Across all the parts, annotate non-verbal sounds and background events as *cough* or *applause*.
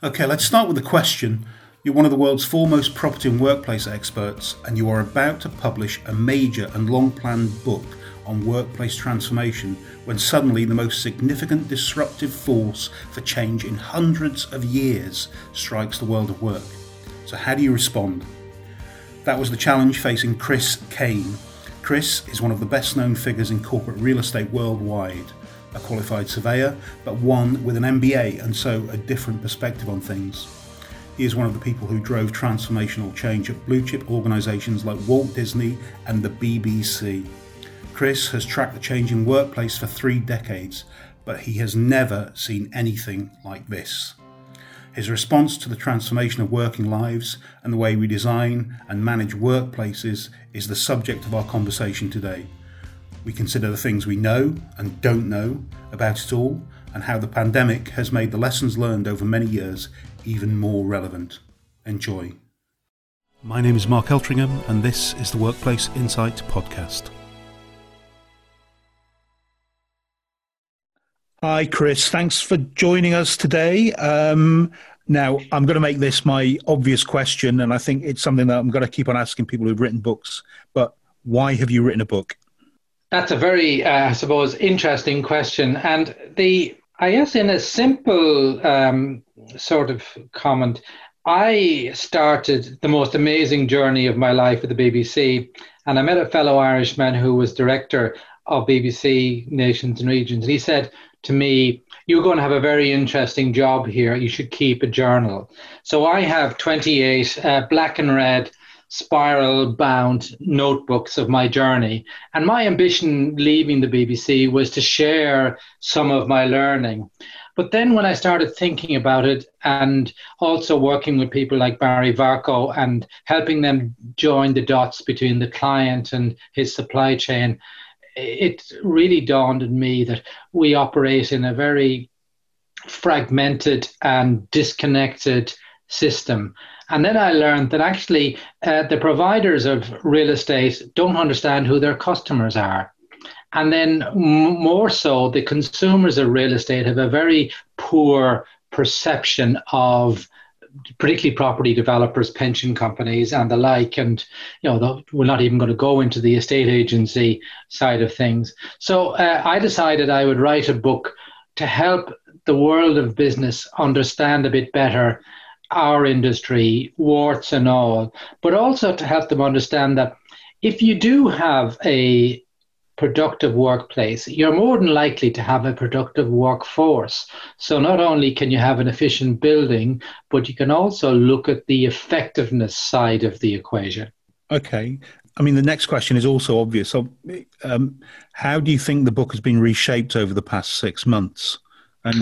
Okay, let's start with the question. You're one of the world's foremost property and workplace experts, and you are about to publish a major and long planned book on workplace transformation when suddenly the most significant disruptive force for change in hundreds of years strikes the world of work. So, how do you respond? That was the challenge facing Chris Kane. Chris is one of the best known figures in corporate real estate worldwide a qualified surveyor, but one with an MBA and so a different perspective on things. He is one of the people who drove transformational change at blue chip organisations like Walt Disney and the BBC. Chris has tracked the changing workplace for three decades, but he has never seen anything like this. His response to the transformation of working lives and the way we design and manage workplaces is the subject of our conversation today. We consider the things we know and don't know about it all, and how the pandemic has made the lessons learned over many years even more relevant. Enjoy. My name is Mark Eltringham, and this is the Workplace Insight Podcast. Hi, Chris. Thanks for joining us today. Um, now, I'm going to make this my obvious question, and I think it's something that I'm going to keep on asking people who've written books. But why have you written a book? That's a very, uh, I suppose, interesting question. And the, I guess, in a simple um, sort of comment, I started the most amazing journey of my life at the BBC, and I met a fellow Irishman who was director of BBC Nations and Regions, and he said to me, "You're going to have a very interesting job here. You should keep a journal." So I have 28 uh, black and red spiral bound notebooks of my journey. And my ambition leaving the BBC was to share some of my learning. But then when I started thinking about it and also working with people like Barry Varcoe and helping them join the dots between the client and his supply chain, it really dawned on me that we operate in a very fragmented and disconnected system. And then I learned that actually uh, the providers of real estate don't understand who their customers are. And then m- more so, the consumers of real estate have a very poor perception of particularly property developers, pension companies, and the like. And you know, we're not even going to go into the estate agency side of things. So uh, I decided I would write a book to help the world of business understand a bit better our industry, warts and all, but also to help them understand that if you do have a productive workplace, you're more than likely to have a productive workforce. So not only can you have an efficient building, but you can also look at the effectiveness side of the equation. Okay. I mean, the next question is also obvious. Um, how do you think the book has been reshaped over the past six months?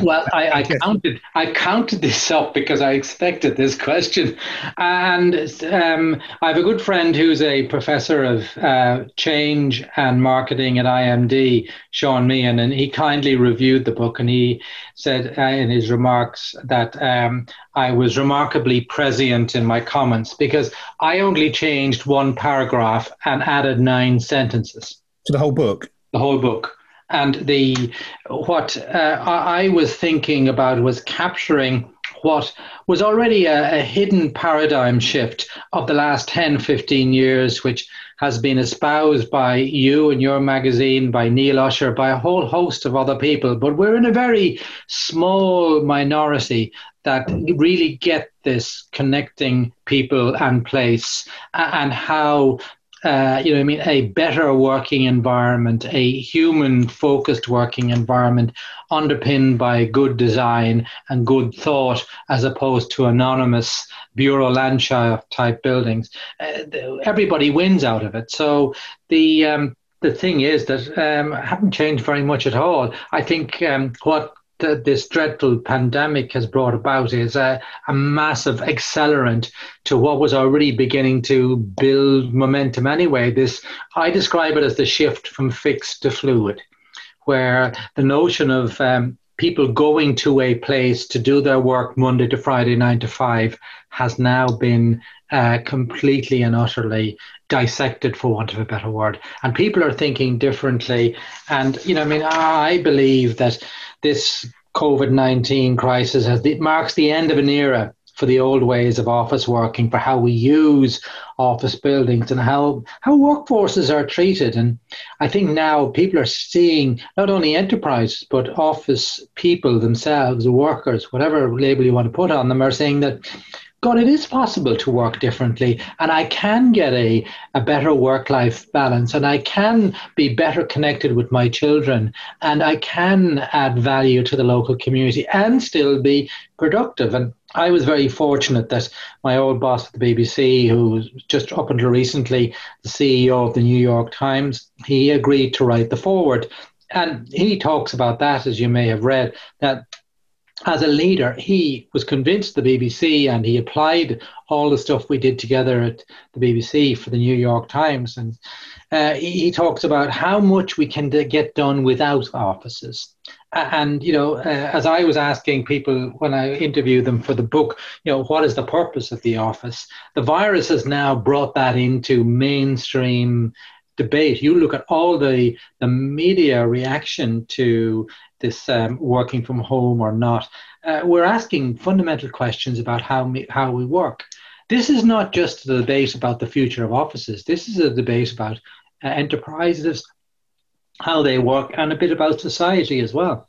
Well, I, I counted. I counted this *laughs* up because I expected this question, and um, I have a good friend who's a professor of uh, change and marketing at IMD, Sean Meehan, and he kindly reviewed the book, and he said uh, in his remarks that um, I was remarkably prescient in my comments because I only changed one paragraph and added nine sentences to the whole book. The whole book and the what uh, I was thinking about was capturing what was already a, a, hidden paradigm shift of the last 10, 15 years, which has been espoused by you and your magazine, by Neil Usher, by a whole host of other people. But we're in a very small minority that really get this connecting people and place and how uh, you know, I mean, a better working environment, a human focused working environment underpinned by good design and good thought as opposed to anonymous Bürolandschaft type buildings. Uh, everybody wins out of it. So the, um, the thing is that um, haven't changed very much at all. I think um, what that this dreadful pandemic has brought about is a, a massive accelerant to what was already beginning to build momentum anyway. This I describe it as the shift from fixed to fluid, where the notion of um, people going to a place to do their work Monday to Friday, nine to five, has now been uh, completely and utterly dissected, for want of a better word. And people are thinking differently. And, you know, I mean, I believe that this COVID 19 crisis as it marks the end of an era for the old ways of office working, for how we use office buildings and how, how workforces are treated. And I think now people are seeing not only enterprises, but office people themselves, workers, whatever label you want to put on them, are saying that God, it is possible to work differently, and I can get a, a better work life balance, and I can be better connected with my children, and I can add value to the local community and still be productive. And I was very fortunate that my old boss at the BBC, who was just up until recently the CEO of the New York Times, he agreed to write the foreword. And he talks about that, as you may have read, that as a leader, he was convinced the BBC and he applied all the stuff we did together at the BBC for the New York Times. And uh, he, he, talks about how much we can get done without offices. And, you know, uh, as I was asking people when I interviewed them for the book, you know, what is the purpose of the office? The virus has now brought that into mainstream debate. You look at all the, the media reaction to this um, working from home or not. Uh, we're asking fundamental questions about how, me, how we work. This is not just a debate about the future of offices. This is a debate about uh, enterprises, how they work, and a bit about society as well.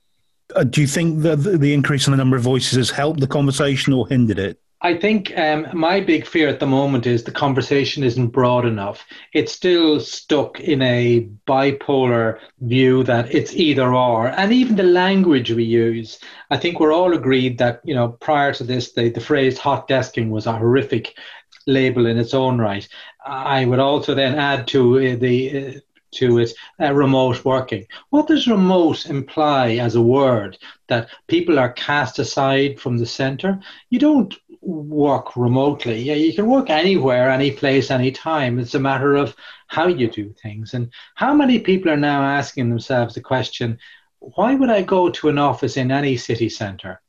Uh, do you think that the increase in the number of voices has helped the conversation or hindered it? I think um, my big fear at the moment is the conversation isn't broad enough. It's still stuck in a bipolar view that it's either or, and even the language we use. I think we're all agreed that you know prior to this, the, the phrase "hot desking" was a horrific label in its own right. I would also then add to uh, the uh, to it uh, remote working. What does remote imply as a word? That people are cast aside from the center? You don't work remotely. Yeah, you can work anywhere, any place, any time. It's a matter of how you do things. And how many people are now asking themselves the question, why would I go to an office in any city centre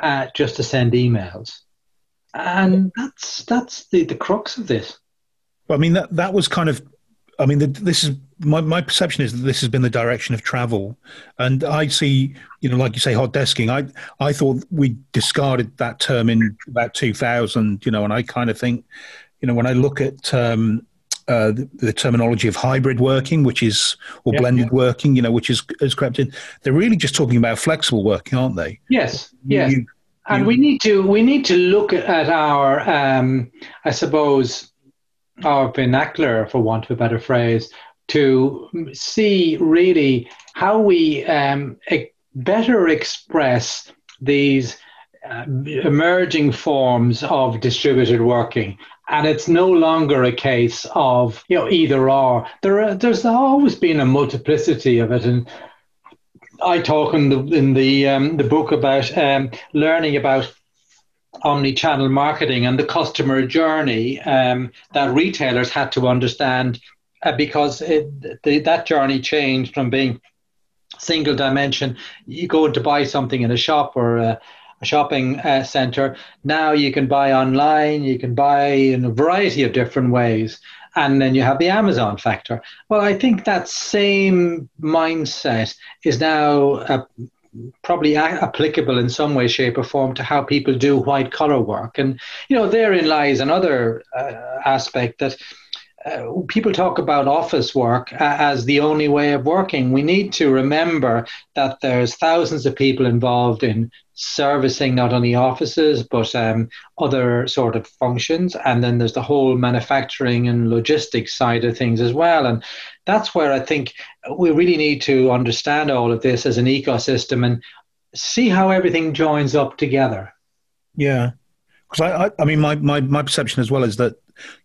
uh, just to send emails? And that's that's the, the crux of this. Well, I mean, that, that was kind of I mean, the, this is my, my perception is that this has been the direction of travel, and I see, you know, like you say, hot desking. I I thought we discarded that term in about 2000, you know, and I kind of think, you know, when I look at um, uh, the, the, terminology of hybrid working, which is or yeah, blended working, you know, which is has crept in. They're really just talking about flexible working, aren't they? Yes. Yes. You, and you, we need to we need to look at our, um, I suppose, our vernacular, for want of a better phrase, to see really how we um, better express these uh, emerging forms of distributed working. And it's no longer a case of you know either or. There, are, there's always been a multiplicity of it, and I talk in the in the um, the book about um, learning about omni-channel marketing and the customer journey um, that retailers had to understand uh, because it, the, that journey changed from being single dimension. You go to buy something in a shop or a, a shopping uh, center. Now you can buy online you can buy in a variety of different ways and then you have the amazon factor. Well i think that same mindset is now uh, probably a- applicable in some way, shape, or form to how people do white collar work. And, you know, therein lies another uh, aspect that uh, people talk about office work as the only way of working. We need to remember that there's thousands of people involved in servicing not only offices but um, other sort of functions, and then there's the whole manufacturing and logistics side of things as well. And that's where I think we really need to understand all of this as an ecosystem and see how everything joins up together. Yeah, because I, I, I mean, my, my my perception as well is that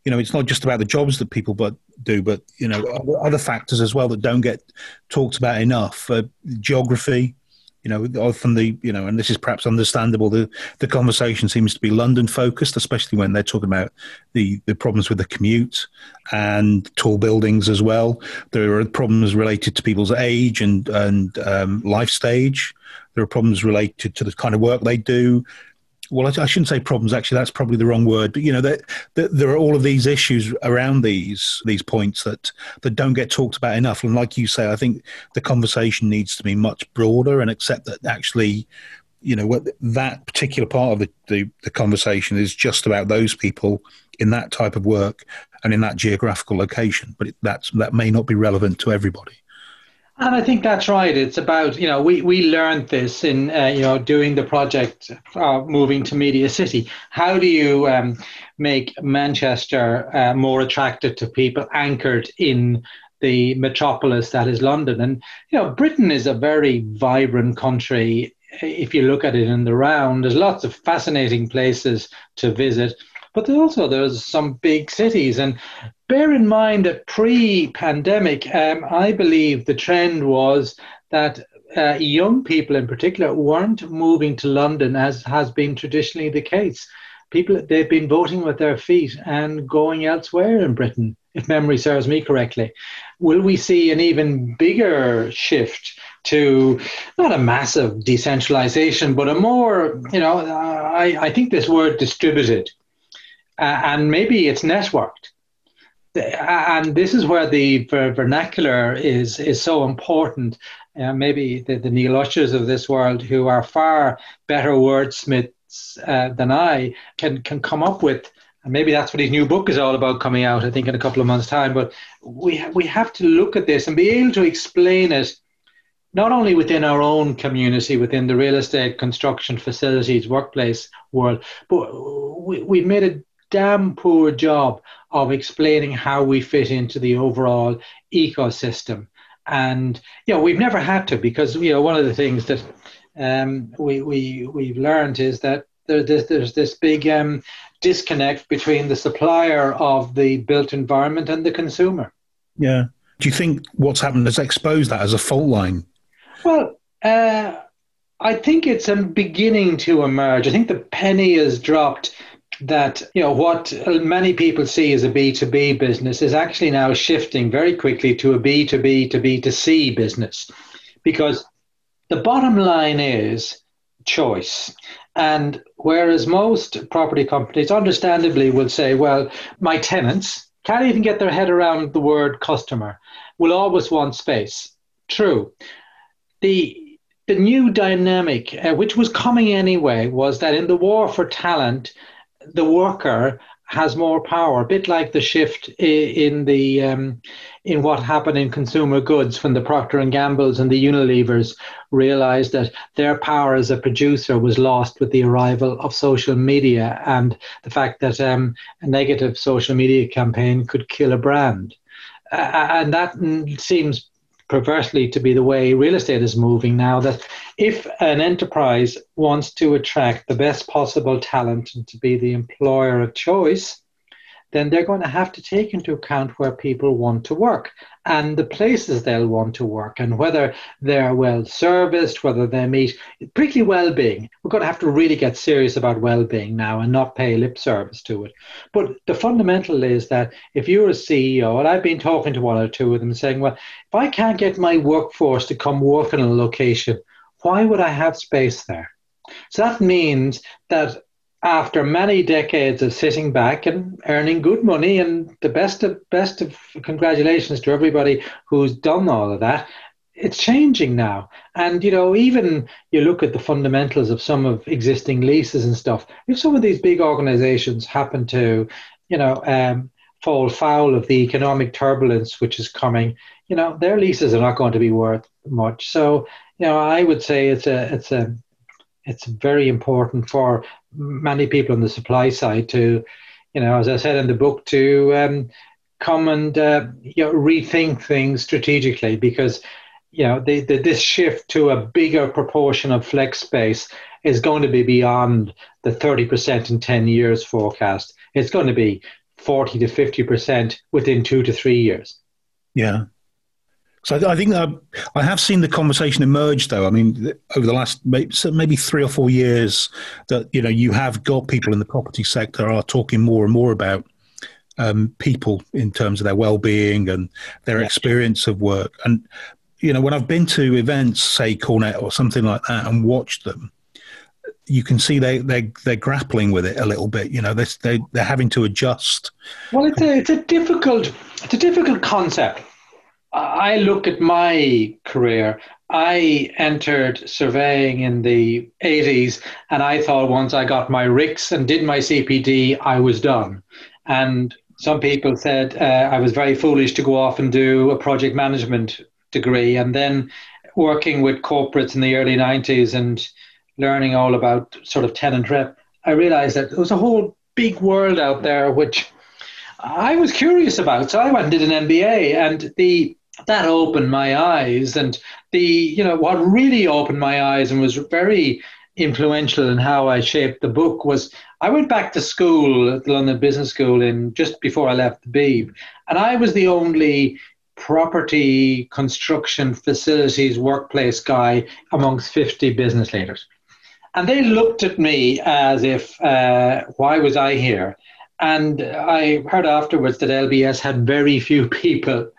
you know, it's not just about the jobs that people but do, but you know, other factors as well that don't get talked about enough. Uh, geography, you know, often the you know, and this is perhaps understandable. The the conversation seems to be London focused, especially when they're talking about the the problems with the commute and tall buildings as well. There are problems related to people's age and and um, life stage. There are problems related to the kind of work they do well, I, shouldn't say problems. Actually, that's probably the wrong word. But you know, that there are all of these issues around these these points that that don't get talked about enough. And like you say, I think the conversation needs to be much broader and accept that actually, you know, what that particular part of the, the, the conversation is just about those people in that type of work and in that geographical location. But that's that may not be relevant to everybody. And I think that's right. It's about you know we we learned this in uh, you know doing the project uh, moving to Media City. How do you um, make Manchester uh, more attractive to people anchored in the metropolis that is London? And you know Britain is a very vibrant country. If you look at it in the round, there's lots of fascinating places to visit but also there's some big cities. And bear in mind that pre-pandemic, um, I believe the trend was that uh, young people in particular weren't moving to London as has been traditionally the case. People they've been voting with their feet and going elsewhere in Britain, if memory serves me correctly. Will we see an even bigger shift to not a massive decentralization, but a more, you know, I, I think this word distributed uh, and maybe it's networked. And this is where the vernacular is is so important. Uh, maybe the, the Neil Ushers of this world, who are far better wordsmiths uh, than I, can can come up with. And maybe that's what his new book is all about coming out. I think in a couple of months' time. But we ha- we have to look at this and be able to explain it not only within our own community, within the real estate, construction, facilities, workplace world, but we, we've made a damn poor job of explaining how we fit into the overall ecosystem. And you know, we've never had to because you know one of the things that um, we we we've learned is that there, there's, there's this big um, disconnect between the supplier of the built environment and the consumer. Yeah. Do you think what's happened has exposed that as a fault line? Well, uh, I think it's um, beginning to emerge. I think the penny has dropped that you know what many people see as a B2B business is actually now shifting very quickly to a B2B to B2C business because the bottom line is choice. And whereas most property companies understandably will say, well, my tenants can't even get their head around the word customer, will always want space. True. The the new dynamic, uh, which was coming anyway, was that in the war for talent, the worker has more power, a bit like the shift in the um, in what happened in consumer goods when the Procter and Gambles and the Unilevers realized that their power as a producer was lost with the arrival of social media and the fact that um, a negative social media campaign could kill a brand. Uh, and that seems perversely to be the way real estate is moving now that if an enterprise wants to attract the best possible talent and to be the employer of choice then they're going to have to take into account where people want to work and the places they'll want to work and whether they're well serviced, whether they meet particularly well-being. We're going to have to really get serious about well-being now and not pay lip service to it. But the fundamental is that if you're a CEO, and I've been talking to one or two of them saying, well, if I can't get my workforce to come work in a location, why would I have space there? So that means that after many decades of sitting back and earning good money, and the best of best of congratulations to everybody who's done all of that. It's changing now, and you know, even you look at the fundamentals of some of existing leases and stuff. If some of these big organisations happen to, you know, um, fall foul of the economic turbulence which is coming, you know, their leases are not going to be worth much. So, you know, I would say it's a it's a it's very important for many people on the supply side to, you know, as I said in the book, to um, come and uh, you know, rethink things strategically because you know the, the, this shift to a bigger proportion of flex space is going to be beyond the 30% in 10 years forecast. It's going to be 40 to 50% within two to three years. Yeah. So I, think uh, I have seen the conversation emerge, though. I mean, over the last maybe three or four years, that you know you have got people in the property sector are talking more and more about um, people in terms of their well-being and their yeah. experience of work. And you know, when I've been to events, say CoreNet or something like that, and watched them, you can see they they they're grappling with it a little bit. You know, they they they're having to adjust. Well, it's a it's a difficult it's a difficult concept. I look at my career. I entered surveying in the 80s, and I thought once I got my RICS and did my CPD, I was done. And some people said uh, I was very foolish to go off and do a project management degree. And then working with corporates in the early 90s and learning all about sort of tenant rep, I realized that there was a whole big world out there which I was curious about. So I went and did an MBA, and the that opened my eyes. And the you know what really opened my eyes and was very influential in how I shaped the book was I went back to school at the London Business School in just before I left the Beeb, and I was the only property construction facilities workplace guy amongst 50 business leaders. And they looked at me as if, uh, why was I here? And I heard afterwards that LBS had very few *laughs* people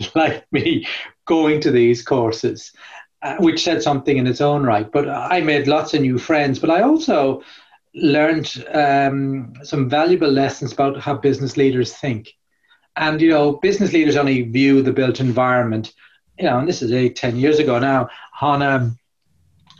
*laughs* like me going to these courses, uh, which said something in its own right. But I made lots of new friends, but I also learned um, some valuable lessons about how business leaders think. And, you know, business leaders only view the built environment, you know, and this is eight, ten years ago now, on a,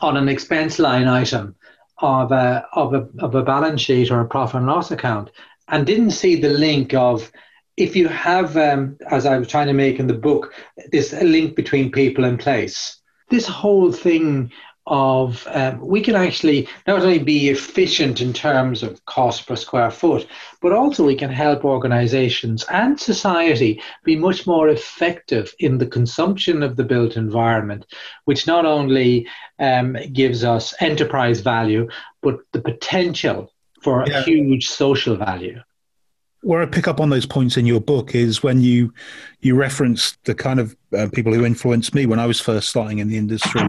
on an expense line item of a, of a, of a balance sheet or a profit and loss account and didn't see the link of if you have, um, as I was trying to make in the book, this link between people and place. This whole thing of um, we can actually not only be efficient in terms of cost per square foot, but also we can help organizations and society be much more effective in the consumption of the built environment, which not only um, gives us enterprise value, but the potential for yeah. a huge social value where I pick up on those points in your book is when you you reference the kind of uh, people who influenced me when I was first starting in the industry,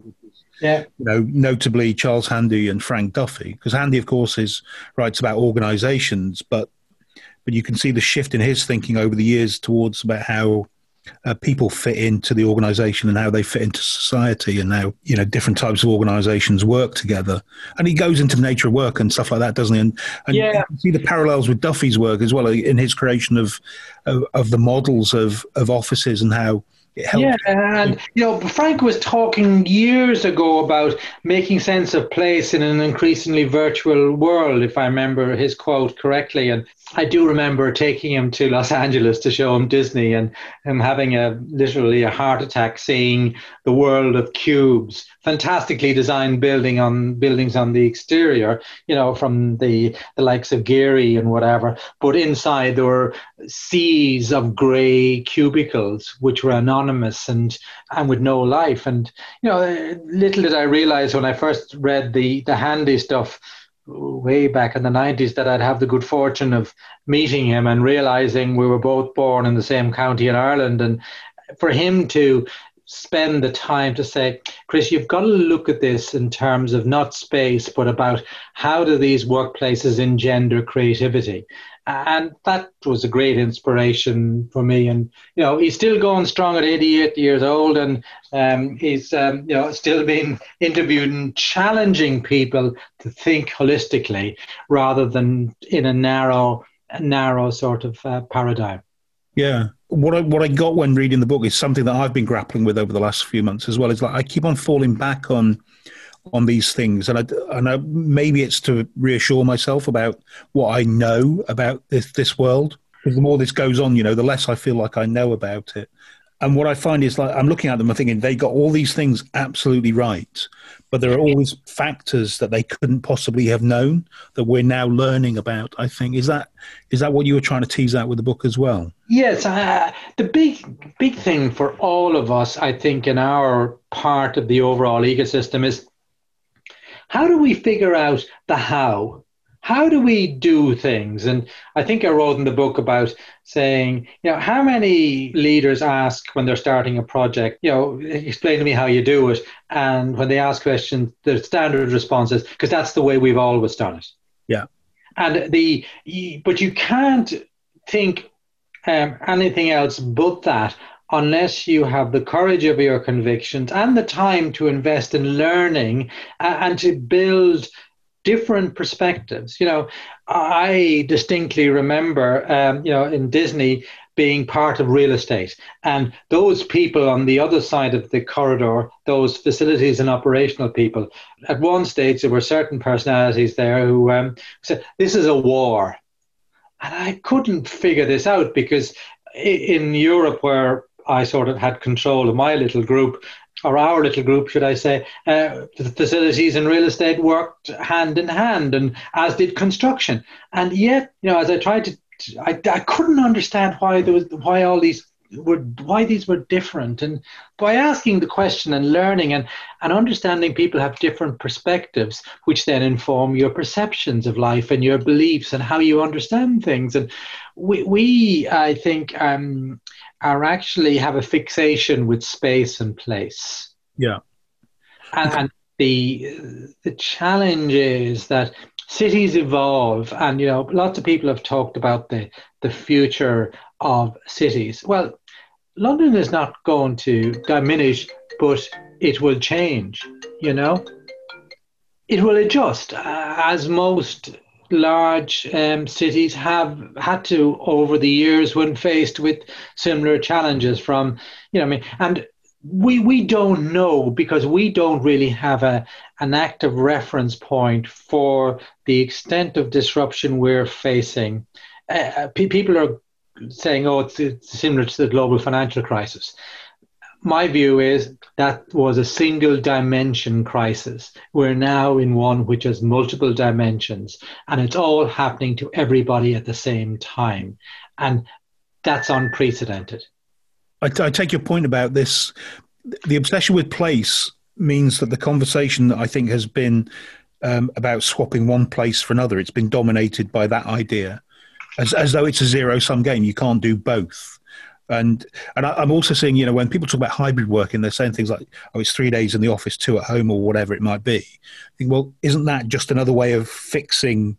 yeah. You know, notably Charles Handy and Frank Duffy, because Handy, of course, is writes about organisations, but but you can see the shift in his thinking over the years towards about how uh, people fit into the organisation and how they fit into society and how you know different types of organisations work together. And he goes into the nature of work and stuff like that, doesn't he? And, and yeah. you see the parallels with Duffy's work as well in his creation of of, of the models of of offices and how yeah, and you know, Frank was talking years ago about making sense of place in an increasingly virtual world, if I remember his quote correctly. And I do remember taking him to Los Angeles to show him Disney and him having a literally a heart attack seeing the world of cubes, fantastically designed building on buildings on the exterior, you know, from the, the likes of Gehry and whatever. But inside there were seas of grey cubicles which were anonymous and and with no life. And you know, little did I realize when I first read the the Handy stuff way back in the 90s that I'd have the good fortune of meeting him and realizing we were both born in the same county in Ireland. And for him to spend the time to say, Chris, you've got to look at this in terms of not space, but about how do these workplaces engender creativity and that was a great inspiration for me. And you know, he's still going strong at 88 years old, and um, he's um, you know still being interviewed and challenging people to think holistically rather than in a narrow, narrow sort of uh, paradigm. Yeah. What I what I got when reading the book is something that I've been grappling with over the last few months as well. Is like I keep on falling back on on these things, and I, and I, maybe it's to reassure myself about what I know about this this world. Because the more this goes on, you know, the less I feel like I know about it. And what I find is like I'm looking at them and thinking they got all these things absolutely right, but there are always factors that they couldn't possibly have known that we're now learning about. I think is that is that what you were trying to tease out with the book as well? Yes, uh, the big big thing for all of us, I think, in our part of the overall ecosystem is how do we figure out the how? How do we do things? And I think I wrote in the book about saying, you know, how many leaders ask when they're starting a project, you know, explain to me how you do it. And when they ask questions, the standard response is, because that's the way we've always done it. Yeah. And the, but you can't think um, anything else but that unless you have the courage of your convictions and the time to invest in learning and to build different perspectives. You know, I distinctly remember, um, you know, in Disney being part of real estate, and those people on the other side of the corridor, those facilities and operational people. At one stage, there were certain personalities there who um, said, "This is a war," and I couldn't figure this out because in Europe, where I sort of had control of my little group, or our little group, should I say, uh, facilities and real estate worked hand in hand, and as did construction. And yet, you know, as I tried to, I, I couldn't understand why there was why all these were why these were different. And by asking the question and learning and and understanding people have different perspectives, which then inform your perceptions of life and your beliefs and how you understand things. And we, we I think. Um, are actually have a fixation with space and place. Yeah. And, and the the challenge is that cities evolve and you know lots of people have talked about the the future of cities. Well, London is not going to diminish, but it will change, you know. It will adjust uh, as most large um, cities have had to over the years when faced with similar challenges from you know I mean and we we don't know because we don't really have a an active reference point for the extent of disruption we're facing. Uh, uh people are saying, "Oh, it's, it's similar to the global financial crisis." My view is that was a single dimension crisis. We're now in one which has multiple dimensions, and it's all happening to everybody at the same time. And that's unprecedented. I, t- I take your point about this. The obsession with place means that the conversation that I think has been um, about swapping one place for another. It's been dominated by that idea, as as though it's a zero sum game. You can't do both. And and I, am also seeing, you know, when people talk about hybrid working, they're saying things like, "Oh, it's three days in the office, two at home, or whatever it might be." I think, well, isn't that just another way of fixing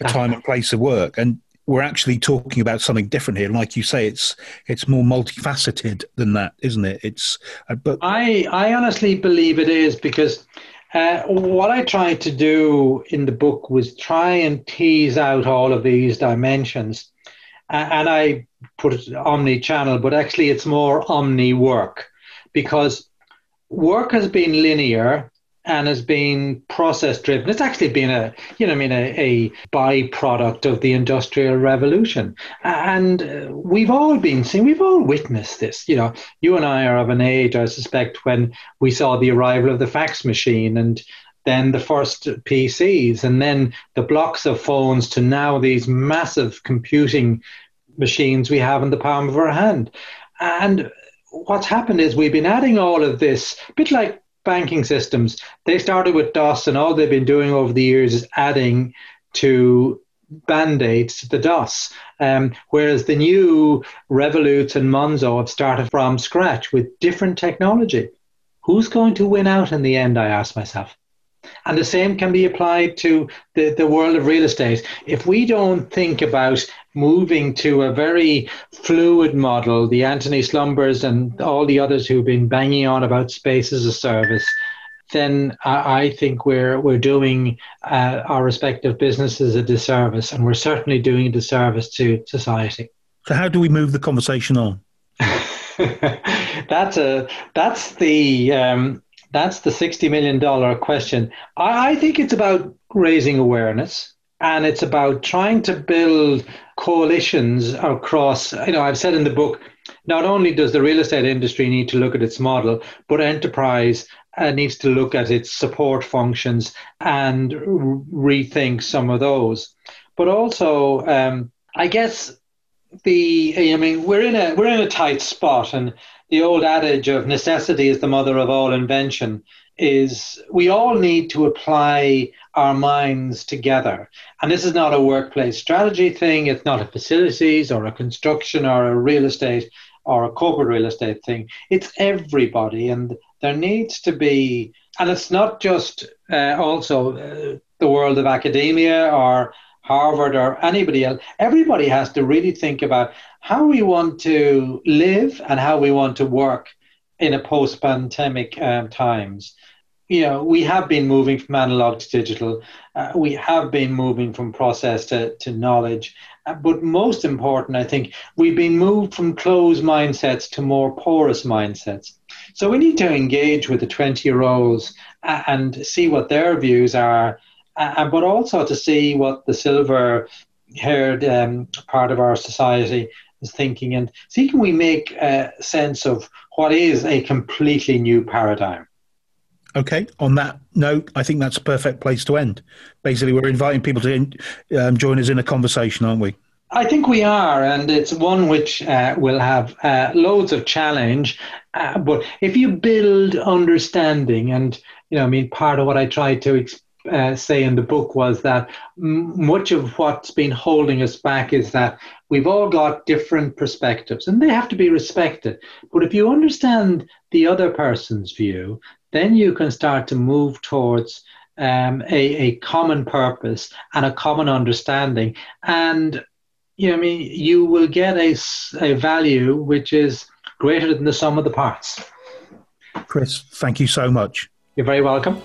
a time and place of work? And we're actually talking about something different here. Like you say, it's it's more multifaceted than that, isn't it? It's uh, but I I honestly believe it is because. Uh, what I tried to do in the book was try and tease out all of these dimensions and I put it omni-channel, but actually it's more omni-work because work has been linear and has been process driven. It's actually been a, you know, I mean, a, a byproduct of the industrial revolution, and uh, we've all been seeing, we've all witnessed this. You know, you and I are of an age, I suspect, when we saw the arrival of the fax machine and then the first PCs, and then the blocks of phones to now these massive computing machines we have in the palm of our hand. And what's happened is we've been adding all of this, a bit like banking systems. They started with DOS, and all they've been doing over the years is adding to band-aids to the DOS. Um, whereas the new Revolut and Monzo have started from scratch with different technology. Who's going to win out in the end, I ask myself. And the same can be applied to the, the world of real estate. If we don't think about moving to a very fluid model, the Antony Slumbers and all the others who've been banging on about space as a service, then I, I think we're we're doing uh, our respective businesses a disservice, and we're certainly doing a disservice to society. So, how do we move the conversation on? *laughs* that's a that's the um, that's the $60 million question. I, I think it's about raising awareness and it's about trying to build coalitions across. You know, I've said in the book, not only does the real estate industry need to look at its model, but enterprise uh, needs to look at its support functions and rethink some of those. But also, um, I guess the I mean we're in a we're in a tight spot, and the old adage of necessity is the mother of all invention is we all need to apply our minds together. And this is not a workplace strategy thing, it's not a facilities or a construction or a real estate or a corporate real estate thing. It's everybody. And there needs to be, and it's not just uh, also uh, the world of academia or Harvard or anybody else. Everybody has to really think about how we want to live and how we want to work in a post-pandemic um, times. you know, we have been moving from analog to digital. Uh, we have been moving from process to, to knowledge. Uh, but most important, I think, we've been moved from closed mindsets to more porous mindsets. So we need to engage with the 20 year olds uh, and see what their views are, uh, but also to see what the silver haired um, part of our society is thinking and see can we make a sense of what is a completely new paradigm. Okay. On that note, I think that's a perfect place to end. Basically, we're inviting people to um, join us in a conversation, aren't we? I think we are, and it's one which uh, will have uh, loads of challenge. Uh, but if you build understanding, and you know, I mean, part of what I try to uh, say in the book was that m- much of what's been holding us back is that we've all got different perspectives, and they have to be respected. But if you understand the other person's view, then you can start to move towards um, a, a common purpose and a common understanding. And you know, I mean, you will get a, a value which is greater than the sum of the parts. Chris, thank you so much. You're very welcome.